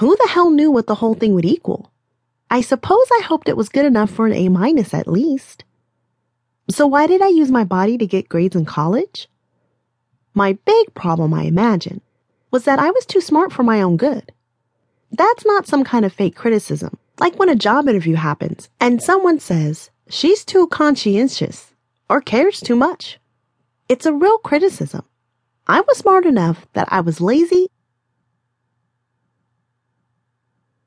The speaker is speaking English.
Who the hell knew what the whole thing would equal? I suppose I hoped it was good enough for an A minus at least. So why did I use my body to get grades in college? My big problem, I imagine, was that I was too smart for my own good. That's not some kind of fake criticism, like when a job interview happens and someone says, she's too conscientious or cares too much. It's a real criticism. I was smart enough that I was lazy